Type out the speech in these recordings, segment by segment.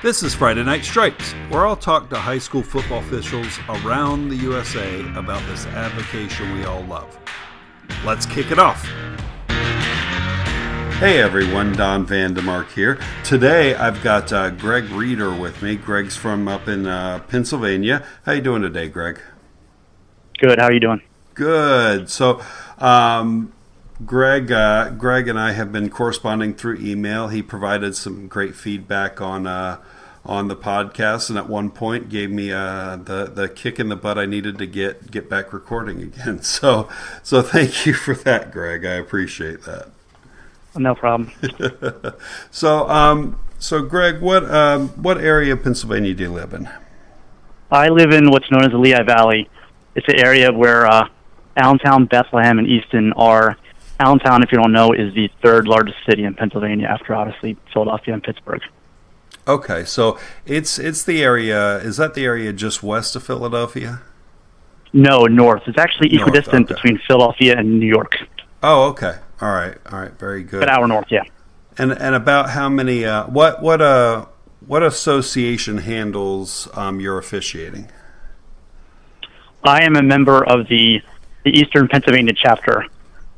This is Friday Night Stripes, where I'll talk to high school football officials around the USA about this avocation we all love. Let's kick it off. Hey everyone, Don Vandemark here. Today I've got uh, Greg Reeder with me. Greg's from up in uh, Pennsylvania. How you doing today, Greg? Good. How are you doing? Good. So, um, Greg, uh, Greg and I have been corresponding through email. He provided some great feedback on uh, on the podcast, and at one point gave me uh, the the kick in the butt I needed to get get back recording again. So, so thank you for that, Greg. I appreciate that. No problem. so, um, so Greg, what um, what area of Pennsylvania do you live in? I live in what's known as the Lehigh Valley. It's an area where uh, Allentown, Bethlehem, and Easton are Allentown, if you don't know, is the third largest city in Pennsylvania after obviously Philadelphia and Pittsburgh. Okay, so it's it's the area. Is that the area just west of Philadelphia? No, north. It's actually north, equidistant okay. between Philadelphia and New York. Oh, okay. All right. All right. Very good. An hour north, yeah. And and about how many? Uh, what what uh what association handles um, your officiating? I am a member of the the Eastern Pennsylvania chapter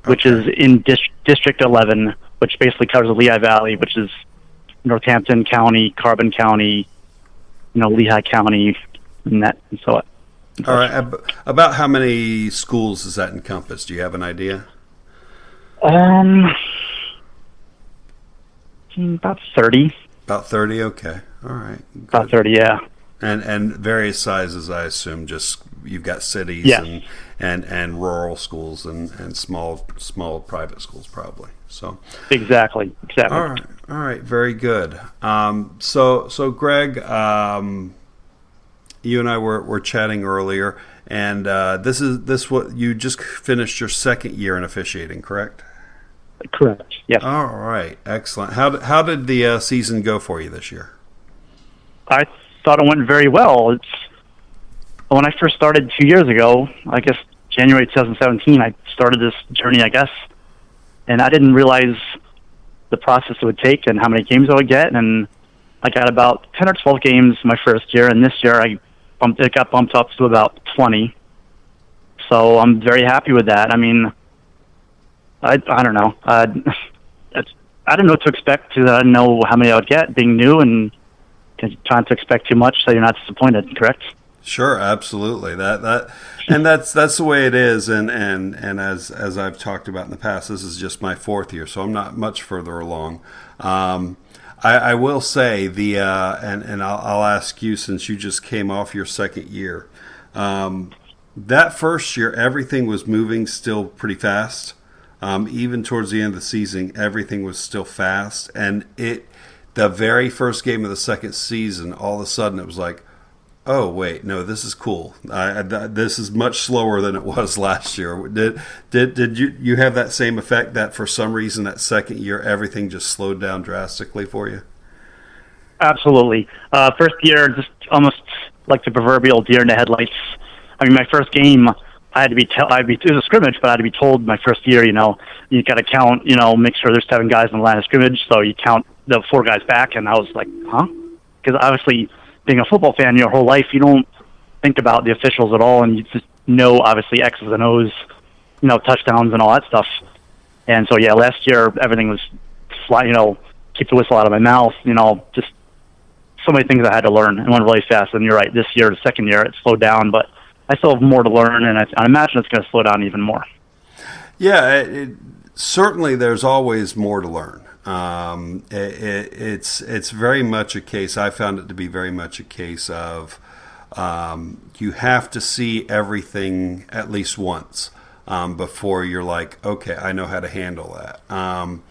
which okay. is in Dis- District 11, which basically covers the Lehigh Valley, which is Northampton County, Carbon County, you know, Lehigh County, and that, and so on. All right. About how many schools does that encompass? Do you have an idea? Um, about thirty. About thirty. Okay. All right. Good. About thirty. Yeah. And and various sizes, I assume. Just you've got cities yes. and and and rural schools and and small small private schools probably. So exactly, exactly. All right, all right, very good. Um, so so Greg, um, you and I were were chatting earlier, and uh, this is this what you just finished your second year in officiating, correct? Correct. Yeah. All right. Excellent. How did, how did the uh, season go for you this year? I thought it went very well. It's when I first started two years ago. I guess January 2017, I started this journey, I guess, and I didn't realize the process it would take and how many games I would get. And I got about 10 or 12 games my first year, and this year I bumped, it got bumped up to about 20. So I'm very happy with that. I mean, I I don't know. Uh, I didn't know what to expect to uh, know how many I would get being new and trying to expect too much so you're not disappointed. Correct? Sure, absolutely. That that and that's that's the way it is. And and and as as I've talked about in the past, this is just my fourth year, so I'm not much further along. Um, I, I, will say the uh, and and I'll, I'll, ask you since you just came off your second year. Um, that first year, everything was moving still pretty fast. Um, even towards the end of the season, everything was still fast, and it the very first game of the second season, all of a sudden it was like, oh wait, no, this is cool. I, I, this is much slower than it was last year. Did did did you you have that same effect that for some reason that second year everything just slowed down drastically for you? Absolutely. Uh, first year, just almost like the proverbial deer in the headlights. I mean, my first game, I had to be tell, I'd be it was a scrimmage, but I had to be told my first year, you know, you got to count, you know, make sure there's seven guys in the line of scrimmage, so you count the four guys back, and I was like, huh? Because obviously being a football fan your whole life, you don't think about the officials at all, and you just know obviously X's and O's, you know, touchdowns and all that stuff. And so yeah, last year everything was fly, you know, keep the whistle out of my mouth, you know, just so many things I had to learn and went really fast. And you're right, this year, the second year, it slowed down, but I still have more to learn, and I, I imagine it's going to slow down even more. Yeah, it, certainly there's always more to learn. Um, it, it, it's it's very much a case. I found it to be very much a case of um, you have to see everything at least once um, before you're like, okay, I know how to handle that. Um,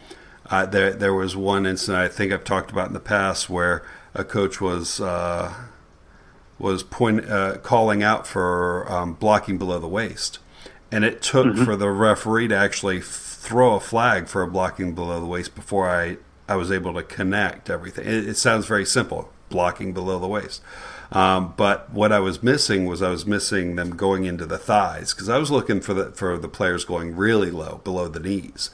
uh, there there was one incident I think I've talked about in the past where a coach was. Uh, was point uh, calling out for um, blocking below the waist, and it took mm-hmm. for the referee to actually throw a flag for a blocking below the waist before I, I was able to connect everything. It, it sounds very simple, blocking below the waist. Um, but what I was missing was I was missing them going into the thighs because I was looking for the for the players going really low below the knees,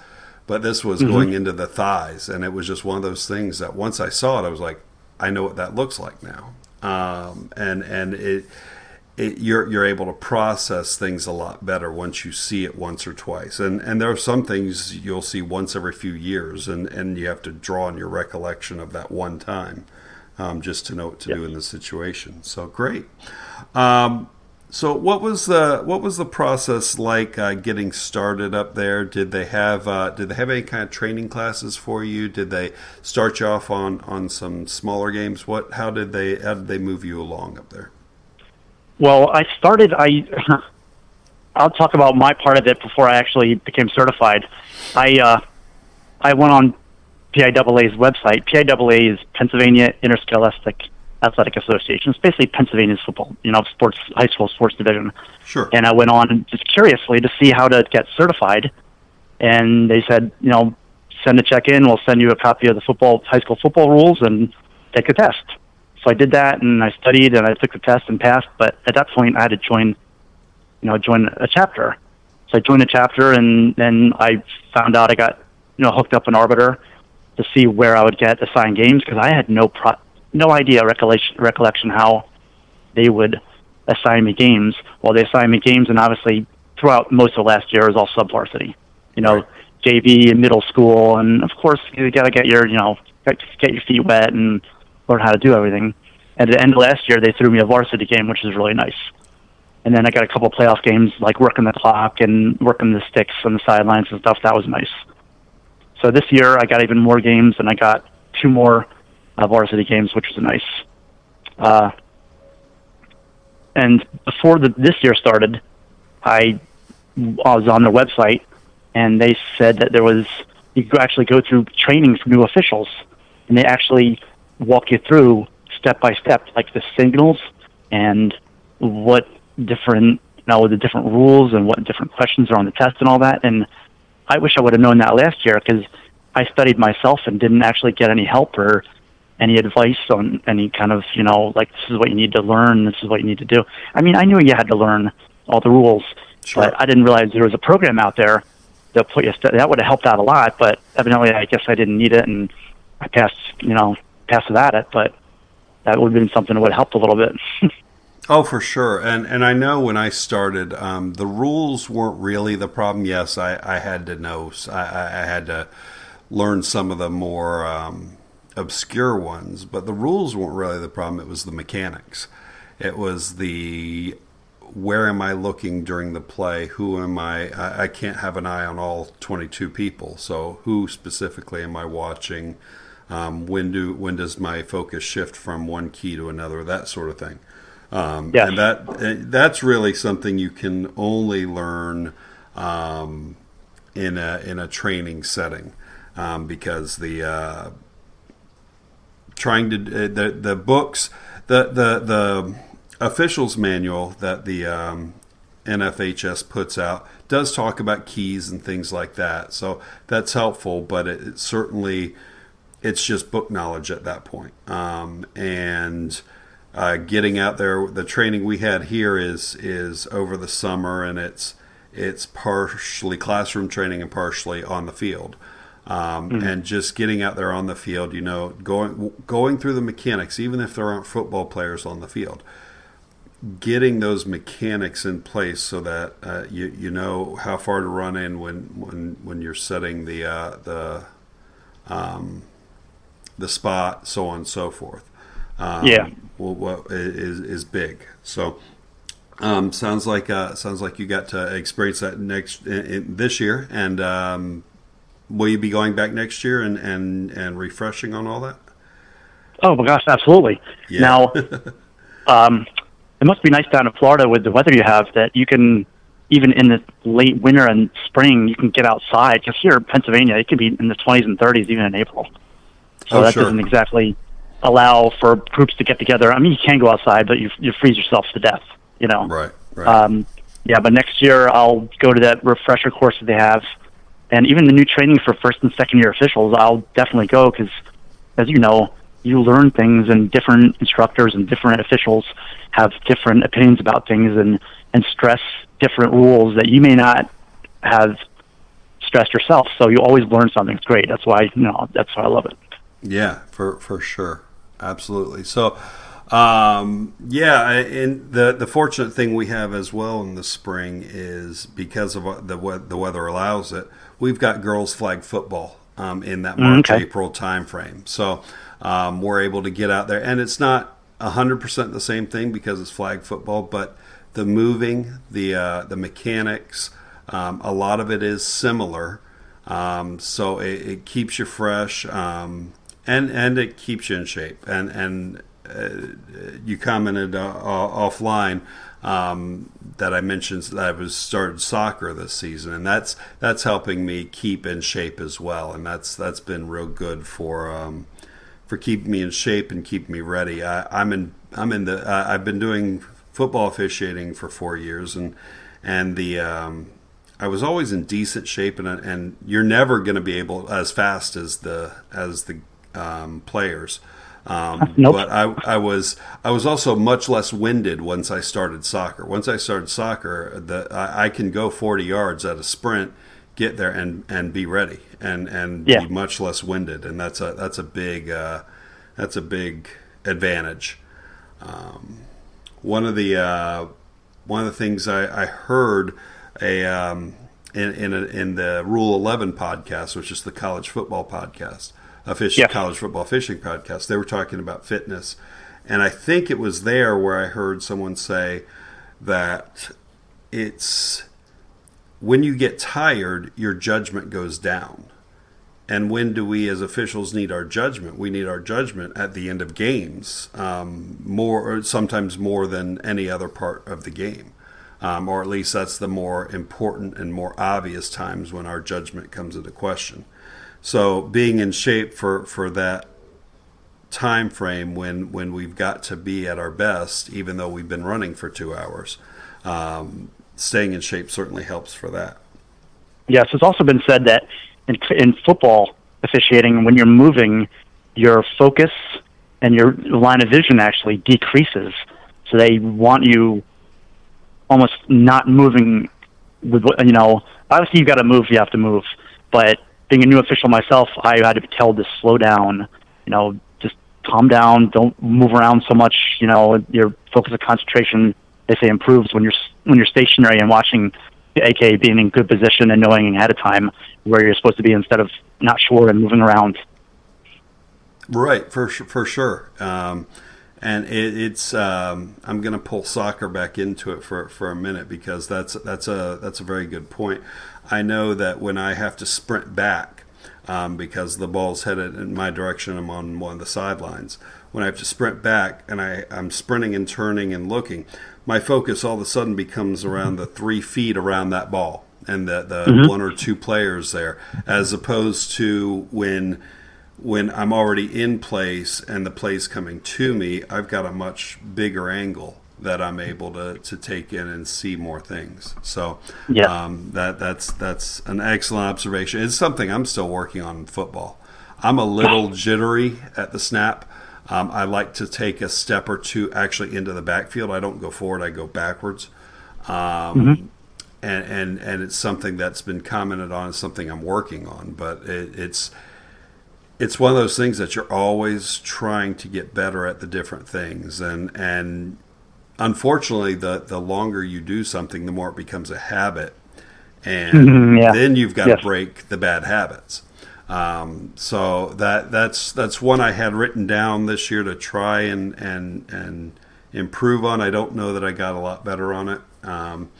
but this was mm-hmm. going into the thighs, and it was just one of those things that once I saw it, I was like, I know what that looks like now, um, and and it, it, you're you're able to process things a lot better once you see it once or twice. And and there are some things you'll see once every few years, and and you have to draw on your recollection of that one time, um, just to know what to do in the situation. So great. Um, so what was the what was the process like uh, getting started up there? Did they have uh, did they have any kind of training classes for you? Did they start you off on, on some smaller games? What how did they how did they move you along up there? Well, I started. I I'll talk about my part of it before I actually became certified. I uh, I went on PIAA's website. PIAA is Pennsylvania Interscholastic Athletic Association. It's basically Pennsylvania's football, you know, sports high school sports division. Sure. And I went on just curiously to see how to get certified, and they said, you know, send a check in. We'll send you a copy of the football high school football rules and take a test. So I did that, and I studied, and I took the test and passed. But at that point, I had to join, you know, join a chapter. So I joined a chapter, and then I found out I got, you know, hooked up an arbiter to see where I would get assigned games because I had no pro- no idea recollection recollection how they would assign me games. Well, they assigned me games, and obviously throughout most of last year it was all sub varsity. You know, right. JV and middle school, and of course you got to get your you know get your feet wet and learn how to do everything. At the end of last year, they threw me a varsity game, which is really nice. And then I got a couple of playoff games, like working the clock and working the sticks on the sidelines and stuff. That was nice. So this year, I got even more games, and I got two more uh, varsity games, which was nice. Uh, and before the, this year started, I, I was on their website, and they said that there was you could actually go through training for new officials, and they actually walk you through step by step, like the signals and what different you know the different rules and what different questions are on the test and all that. And I wish I would have known that last year because I studied myself and didn't actually get any help or any advice on any kind of you know like this is what you need to learn, this is what you need to do. I mean, I knew you had to learn all the rules, sure. but I didn't realize there was a program out there that put you st- that would have helped out a lot. But evidently, I guess I didn't need it, and I passed you know passed without it. But that would have been something that would have helped a little bit. Oh, for sure, and and I know when I started, um, the rules weren't really the problem. Yes, I, I had to know, I, I had to learn some of the more um, obscure ones, but the rules weren't really the problem. It was the mechanics. It was the where am I looking during the play? Who am I? I, I can't have an eye on all 22 people. So who specifically am I watching? Um, when do when does my focus shift from one key to another? That sort of thing. Um, yeah. And that eh, that's really something you can only learn um, in a in a training setting um, because the uh, trying to uh, the the books the the the officials manual that the um, NFHS puts out does talk about keys and things like that. So that's helpful, but it, it certainly it's just book knowledge at that point. Um, and uh, getting out there, the training we had here is is over the summer, and it's it's partially classroom training and partially on the field um, mm-hmm. and just getting out there on the field. You know, going going through the mechanics, even if there aren't football players on the field, getting those mechanics in place so that uh, you you know how far to run in when when when you're setting the uh, the um, the spot, so on and so forth. Um, yeah, well, what is is big. So. Um, sounds like uh, sounds like you got to experience that next in, in this year, and um, will you be going back next year and, and, and refreshing on all that? Oh my gosh, absolutely. Yeah. Now, um, it must be nice down in Florida with the weather you have that you can even in the late winter and spring you can get outside because here in Pennsylvania it can be in the 20s and 30s even in April. So oh, that sure. doesn't exactly allow for groups to get together. I mean, you can go outside, but you you freeze yourself to death. You know. Right. Right. Um, yeah, but next year I'll go to that refresher course that they have and even the new training for first and second year officials, I'll definitely go because, as you know, you learn things, and different instructors and different officials have different opinions about things and and stress different rules that you may not have stressed yourself. So you always learn something. It's great. That's why you know that's why I love it. Yeah, for for sure. absolutely. So, um, yeah, and the the fortunate thing we have as well in the spring is because of the the weather allows it. We've got girls flag football um, in that March okay. April timeframe, so um, we're able to get out there, and it's not hundred percent the same thing because it's flag football, but the moving, the uh, the mechanics, um, a lot of it is similar. Um, so it, it, keeps you fresh, um, and and it keeps you in shape. And and uh, you commented uh, offline um, that I mentioned that I was started soccer this season, and that's that's helping me keep in shape as well. And that's that's been real good for um, for keeping me in shape and keeping me ready. I, am in I'm in the uh, I've been doing football officiating for four years, and and the um, I was always in decent shape, and and you're never going to be able as fast as the as the um, players. Um, nope. But I, I was I was also much less winded once I started soccer. Once I started soccer, the I, I can go 40 yards at a sprint, get there and, and be ready and and yeah. be much less winded, and that's a that's a big uh, that's a big advantage. Um, one of the uh, one of the things I, I heard a um, in in, a, in, the Rule Eleven podcast, which is the college football podcast, a fishing yeah. college football fishing podcast. They were talking about fitness, and I think it was there where I heard someone say that it's when you get tired, your judgment goes down. And when do we as officials need our judgment? We need our judgment at the end of games, um, more sometimes more than any other part of the game, um, or at least that's the more important and more obvious times when our judgment comes into question. So being in shape for for that time frame when when we've got to be at our best, even though we've been running for two hours, um, staying in shape certainly helps for that. Yes, it's also been said that in, in football officiating, when you're moving, your focus and your line of vision actually decreases. So they want you almost not moving with you know. Obviously, you've got to move. You have to move. But being a new official myself, I had to be told to slow down. You know, just calm down. Don't move around so much. You know, your focus of concentration they say improves when you're when you're stationary and watching aka being in good position and knowing ahead of time where you're supposed to be instead of not sure and moving around. Right, for for sure. Um, and it, it's um, I'm going to pull soccer back into it for, for a minute because that's that's a that's a very good point. I know that when I have to sprint back um, because the ball's headed in my direction, I'm on one of the sidelines. When I have to sprint back and I, I'm sprinting and turning and looking, my focus all of a sudden becomes around the three feet around that ball and the, the mm-hmm. one or two players there, as opposed to when when I'm already in place and the play's coming to me, I've got a much bigger angle that I'm able to, to take in and see more things. So yeah. Um, that that's that's an excellent observation. It's something I'm still working on in football. I'm a little jittery at the snap. Um, I like to take a step or two actually into the backfield. I don't go forward; I go backwards. Um, mm-hmm. and, and and it's something that's been commented on. It's something I'm working on, but it, it's it's one of those things that you're always trying to get better at the different things, and and unfortunately, the the longer you do something, the more it becomes a habit, and yeah. then you've got yes. to break the bad habits. Um, so that that's that's one I had written down this year to try and and and improve on. I don't know that I got a lot better on it. Um,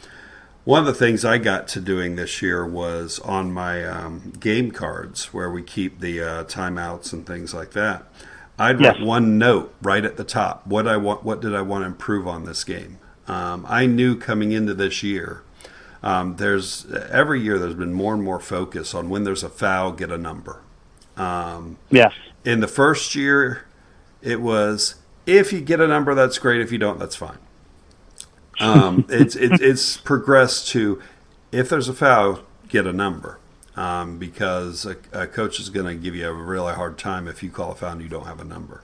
one of the things I got to doing this year was on my um, game cards where we keep the uh, timeouts and things like that. I'd yes. write one note right at the top. What I want, what did I want to improve on this game? Um, I knew coming into this year um, there's every year there's been more and more focus on when there's a foul, get a number. Um, yes. In the first year, it was if you get a number, that's great. If you don't, that's fine. Um, it's it, it's progressed to if there's a foul, get a number. Um, because a, a, coach is going to give you a really hard time if you call a foul and you don't have a number.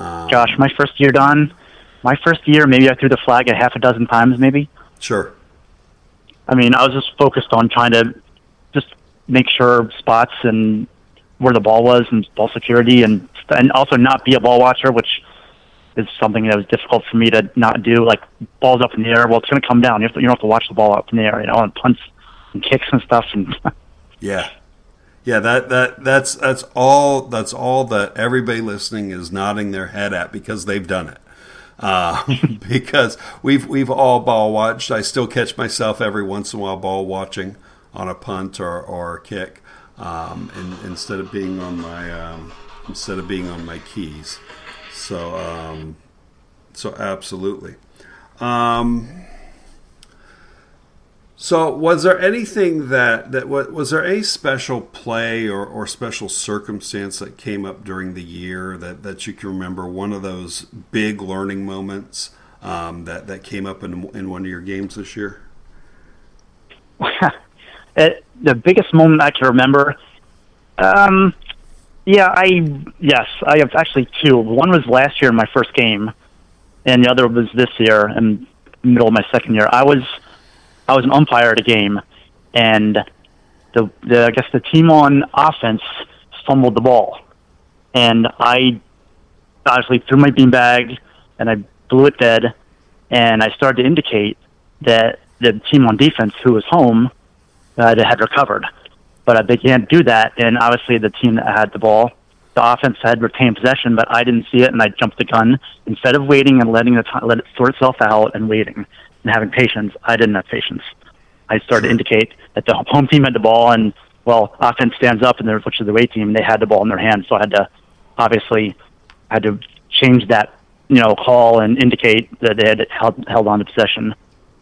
Um, Gosh, my first year done, my first year, maybe I threw the flag a half a dozen times, maybe. Sure. I mean, I was just focused on trying to just make sure spots and where the ball was and ball security and and also not be a ball watcher, which is something that was difficult for me to not do. Like balls up in the air, well, it's going to come down. You have to, you don't have to watch the ball up in the air, you know, and punts and kicks and stuff. And yeah, yeah, that that that's that's all that's all that everybody listening is nodding their head at because they've done it. Uh, because we've we've all ball watched. I still catch myself every once in a while ball watching on a punt or, or a kick, um, and, instead of being on my um, instead of being on my keys. So um, so absolutely. Um, so, was there anything that that was there a special play or, or special circumstance that came up during the year that, that you can remember? One of those big learning moments um, that that came up in in one of your games this year. it, the biggest moment I can remember, um, yeah, I yes, I have actually two. One was last year in my first game, and the other was this year in the middle of my second year. I was I was an umpire at a game, and the, the I guess the team on offense fumbled the ball, and I obviously threw my beanbag and I blew it dead, and I started to indicate that the team on defense, who was home, uh, had recovered, but uh, they can't do that, and obviously the team that had the ball. The offense had retained possession, but I didn't see it, and I jumped the gun instead of waiting and letting the t- let it sort itself out and waiting and having patience. I didn't have patience. I started to indicate that the home team had the ball, and well, offense stands up, and they're which is the away team. And they had the ball in their hands, so I had to obviously had to change that you know call and indicate that they had held held on to possession.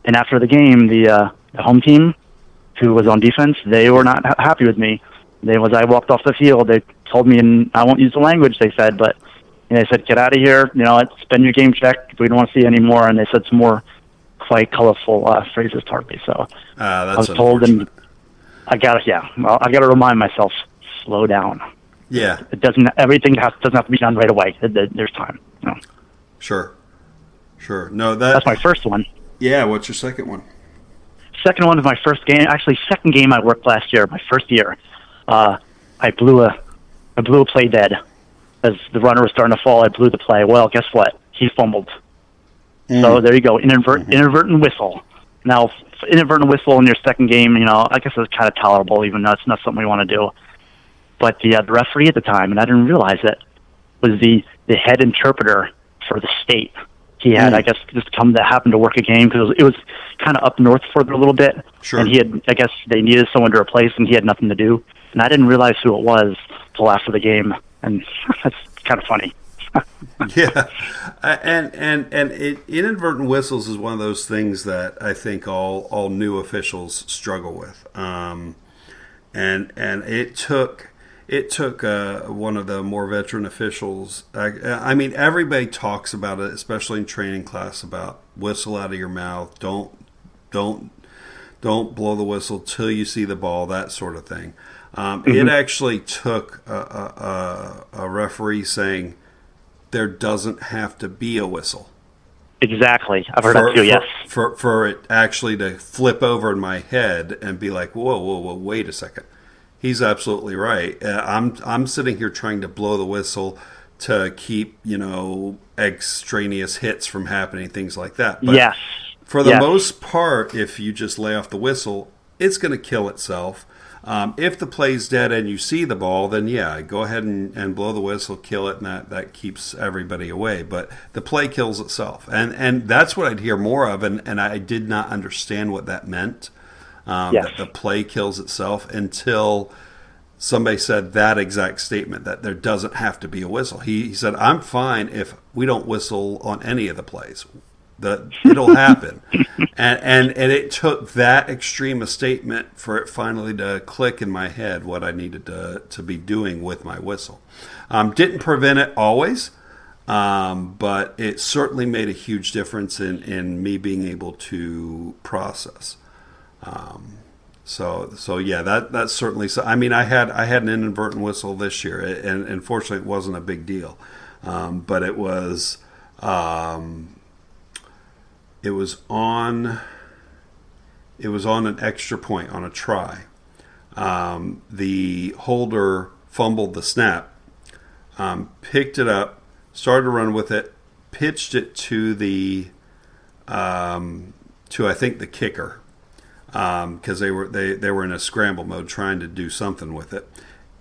And after the game, the uh, the home team, who was on defense, they were not ha- happy with me. They was I walked off the field. They told me, and I won't use the language they said, but know, they said, "Get out of here! You know, spend your game check. We don't want to see you anymore." And they said some more quite colorful uh, phrases toward me. So uh, I was told, and I got to yeah, well, I got to remind myself, slow down. Yeah, it doesn't. Everything has, doesn't have to be done right away. There's time. You know? Sure, sure. No, that, that's my first one. Yeah. What's your second one? Second one is my first game. Actually, second game I worked last year. My first year, uh, I blew a, I blew a play dead. As the runner was starting to fall, I blew the play. Well, guess what? He fumbled Mm. So there you go, inadvert, mm-hmm. inadvertent whistle. Now, inadvertent whistle in your second game, you know, I guess it's kind of tolerable, even though it's not something we want to do. But the, uh, the referee at the time, and I didn't realize it, was the, the head interpreter for the state. He had, mm. I guess, just come to happen to work a game because it was, it was kind of up north for a little bit. Sure. And he had, I guess, they needed someone to replace, and he had nothing to do. And I didn't realize who it was till after the game, and that's kind of funny. yeah, and and and it, inadvertent whistles is one of those things that I think all all new officials struggle with. Um, and and it took it took uh, one of the more veteran officials. I, I, mean, everybody talks about it, especially in training class, about whistle out of your mouth. Don't don't don't blow the whistle till you see the ball. That sort of thing. Um, mm-hmm. It actually took a, a, a referee saying there doesn't have to be a whistle. Exactly. I've heard for, that too, yes. For, for it actually to flip over in my head and be like, whoa, whoa, whoa, wait a second. He's absolutely right. Uh, I'm, I'm sitting here trying to blow the whistle to keep, you know, extraneous hits from happening, things like that. But yes. For the yes. most part, if you just lay off the whistle, it's going to kill itself. Um, if the play's dead and you see the ball, then yeah, go ahead and, and blow the whistle, kill it, and that, that keeps everybody away. But the play kills itself. And and that's what I'd hear more of, and, and I did not understand what that meant. Um, yes. That the play kills itself until somebody said that exact statement that there doesn't have to be a whistle. He, he said, I'm fine if we don't whistle on any of the plays that it'll happen. and, and and it took that extreme a statement for it finally to click in my head what I needed to to be doing with my whistle. Um, didn't prevent it always, um, but it certainly made a huge difference in in me being able to process. Um, so so yeah, that that's certainly. So I mean, I had I had an inadvertent whistle this year, and unfortunately, it wasn't a big deal, um, but it was. Um, it was on it was on an extra point on a try. Um, the holder fumbled the snap, um, picked it up, started to run with it, pitched it to the um, to I think the kicker because um, they were they, they were in a scramble mode trying to do something with it,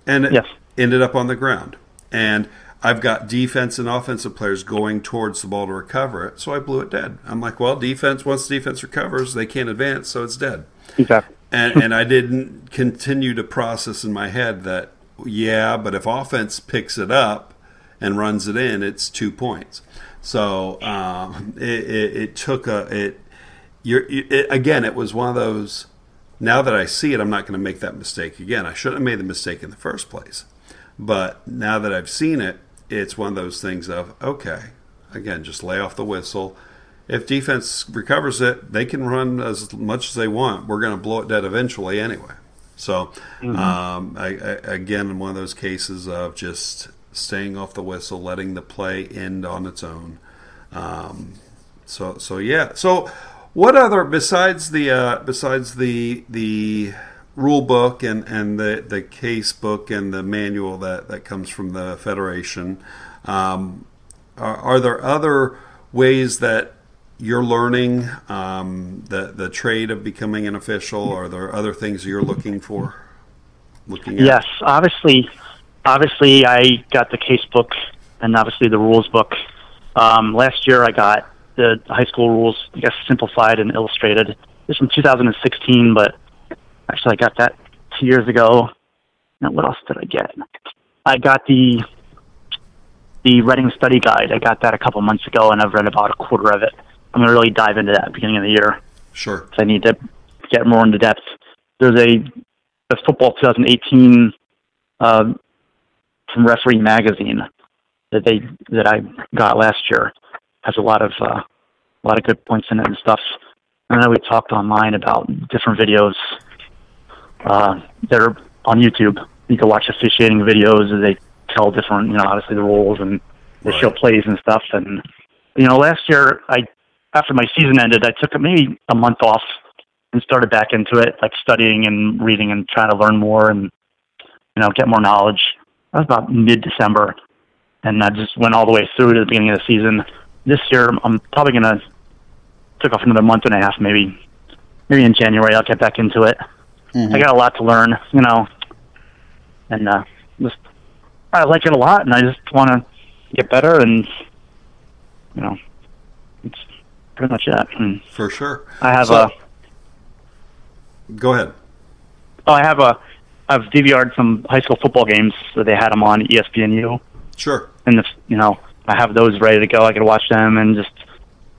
and it Yes. ended up on the ground. And I've got defense and offensive players going towards the ball to recover it, so I blew it dead. I'm like, well, defense once defense recovers, they can't advance, so it's dead. Exactly. And and I didn't continue to process in my head that yeah, but if offense picks it up and runs it in, it's two points. So um, it, it, it took a it. You're, it, again, it was one of those. Now that I see it, I'm not going to make that mistake again. I shouldn't have made the mistake in the first place. But now that I've seen it, it's one of those things of okay, again, just lay off the whistle. If defense recovers it, they can run as much as they want. We're going to blow it dead eventually anyway. So, um, I, I, again, one of those cases of just staying off the whistle, letting the play end on its own. Um, so, so yeah. So, what other besides the uh, besides the the rule book and, and the, the case book and the manual that, that comes from the federation, um, are, are there other ways that you're learning um, the the trade of becoming an official? Are there other things you're looking for? Looking at? Yes, obviously, obviously, I got the case book and obviously the rules book. Um, last year, I got the high school rules, I guess, simplified and illustrated. This from 2016, but actually, I got that two years ago. Now, what else did I get? I got the the Redding Study Guide. I got that a couple months ago, and I've read about a quarter of it. I'm going to really dive into that beginning of the year. Sure. So I need to get more into depth. There's a, a football 2018 uh, from Referee Magazine that they that I got last year has a lot of uh, a lot of good points in it and stuff. And then we talked online about different videos uh, that are on YouTube. You can watch officiating videos as they tell different, you know, obviously the rules and they Right. show plays and stuff. And you know, last year I after my season ended, I took maybe a month off and started back into it, like studying and reading and trying to learn more and you know get more knowledge. That was about mid December, and I just went all the way through to the beginning of the season. This year, I'm probably gonna took off another month and a half, maybe maybe in January I'll get back into it. I got a lot to learn, you know, and uh, just I like it a lot, and I just want to get better, and you know, it's pretty much it. And For sure. I have So- a Go ahead. oh, I have a I've DVR'd some high school football games that they had them on ESPNU, Sure. and the, you know I have those ready to go. I could watch them and just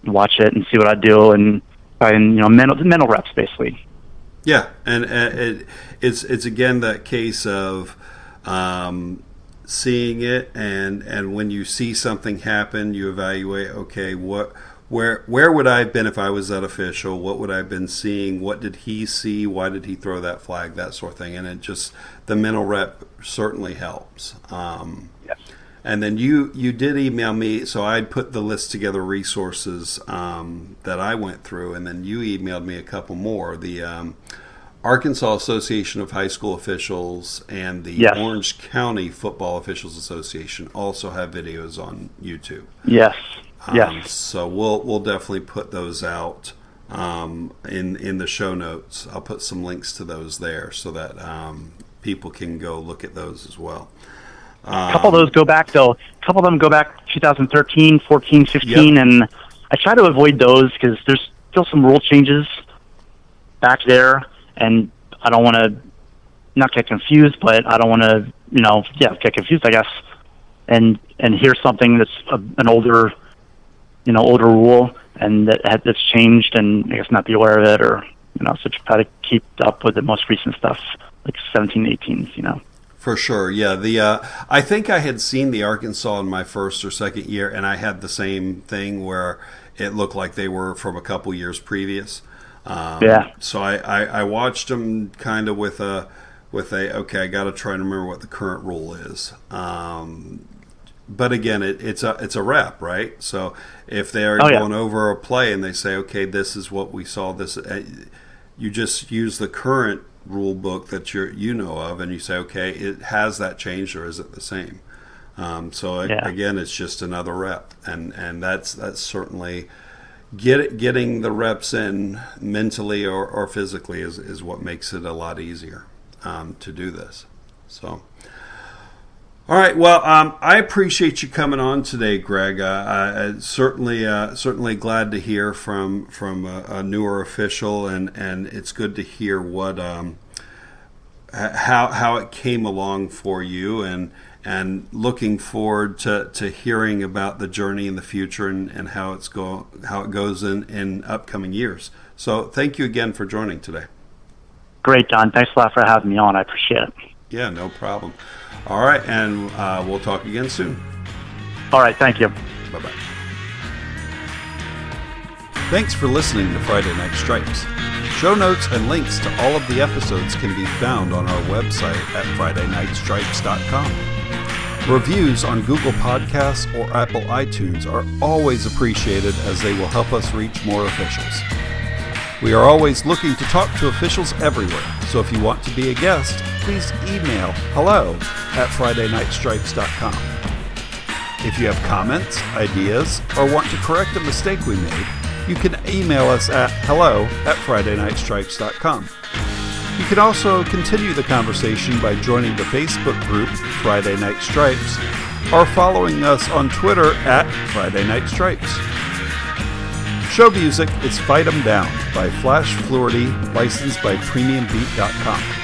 watch it and see what I do, and and you know mental mental reps basically. Yeah, and uh, it, it's it's again that case of um, seeing it, and and when you see something happen, you evaluate. Okay, what where where would I have been if I was that official? What would I have been seeing? What did he see? Why did he throw that flag? That sort of thing, and it just the mental rep certainly helps. Um, Yes. And then you you did email me, so I'd put the list together resources um, that I went through, and then you emailed me a couple more. The um, Arkansas Association of High School Officials and the Yes. Orange County Football Officials Association also have videos on YouTube. Yes. Um, Yes. So we'll we'll definitely put those out um, in in the show notes. I'll put some links to those there so that um, people can go look at those as well. A couple of those go back though. A couple of them go back 2013, 14, 15, Yep. and I try to avoid those because there's still some rule changes back there, and I don't want to not get confused, but I don't want to, you know, yeah, get confused, I guess, and and hear something that's a, an older, you know, older rule and that that's changed, and I guess not be aware of it, or you know, so try to keep up with the most recent stuff, like 17, 18s, you know. For sure, yeah. The uh, I think I had seen the Arkansas in my first or second year, and I had the same thing where it looked like they were from a couple years previous. Um, Yeah. So I, I, I watched them kind of with a with a okay. I got to try and remember what the current rule is. Um, but again, it, it's a it's a rep, right? So if they are Oh, yeah. going over a play and they say, okay, this is what we saw. This uh, you just use the current rule book that you you know of, and you say, okay, it has that changed or is it the same? Um, so yeah. again, it's just another rep, and and that's that's certainly get getting the reps in mentally or, or physically is, is what makes it a lot easier um, to do this. So. All right. Well, um, I appreciate you coming on today, Greg. Uh, I, certainly, uh, certainly glad to hear from from a, a, newer official, and, and it's good to hear what um, how how it came along for you, and and looking forward to, to hearing about the journey in the future and, and how it's go how it goes in, in upcoming years. So, thank you again for joining today. Great, Don. Thanks a lot for having me on. I appreciate it. Yeah, no problem. All right, and uh, we'll talk again soon. All right, thank you. Bye bye. Thanks for listening to Friday Night Stripes. Show notes and links to all of the episodes can be found on our website at FridayNightStripes.com. Reviews on Google Podcasts or Apple iTunes are always appreciated as they will help us reach more officials. We are always looking to talk to officials everywhere, so if you want to be a guest, please email hello at FridayNightStripes.com. If you have comments, ideas, or want to correct a mistake we made, you can email us at hello at FridayNightStripes.com. You can also continue the conversation by joining the Facebook group Friday Night Stripes or following us on Twitter at Friday Night Stripes. Show music is Fight 'em Down by Flash Fluorty, licensed by PremiumBeat.com.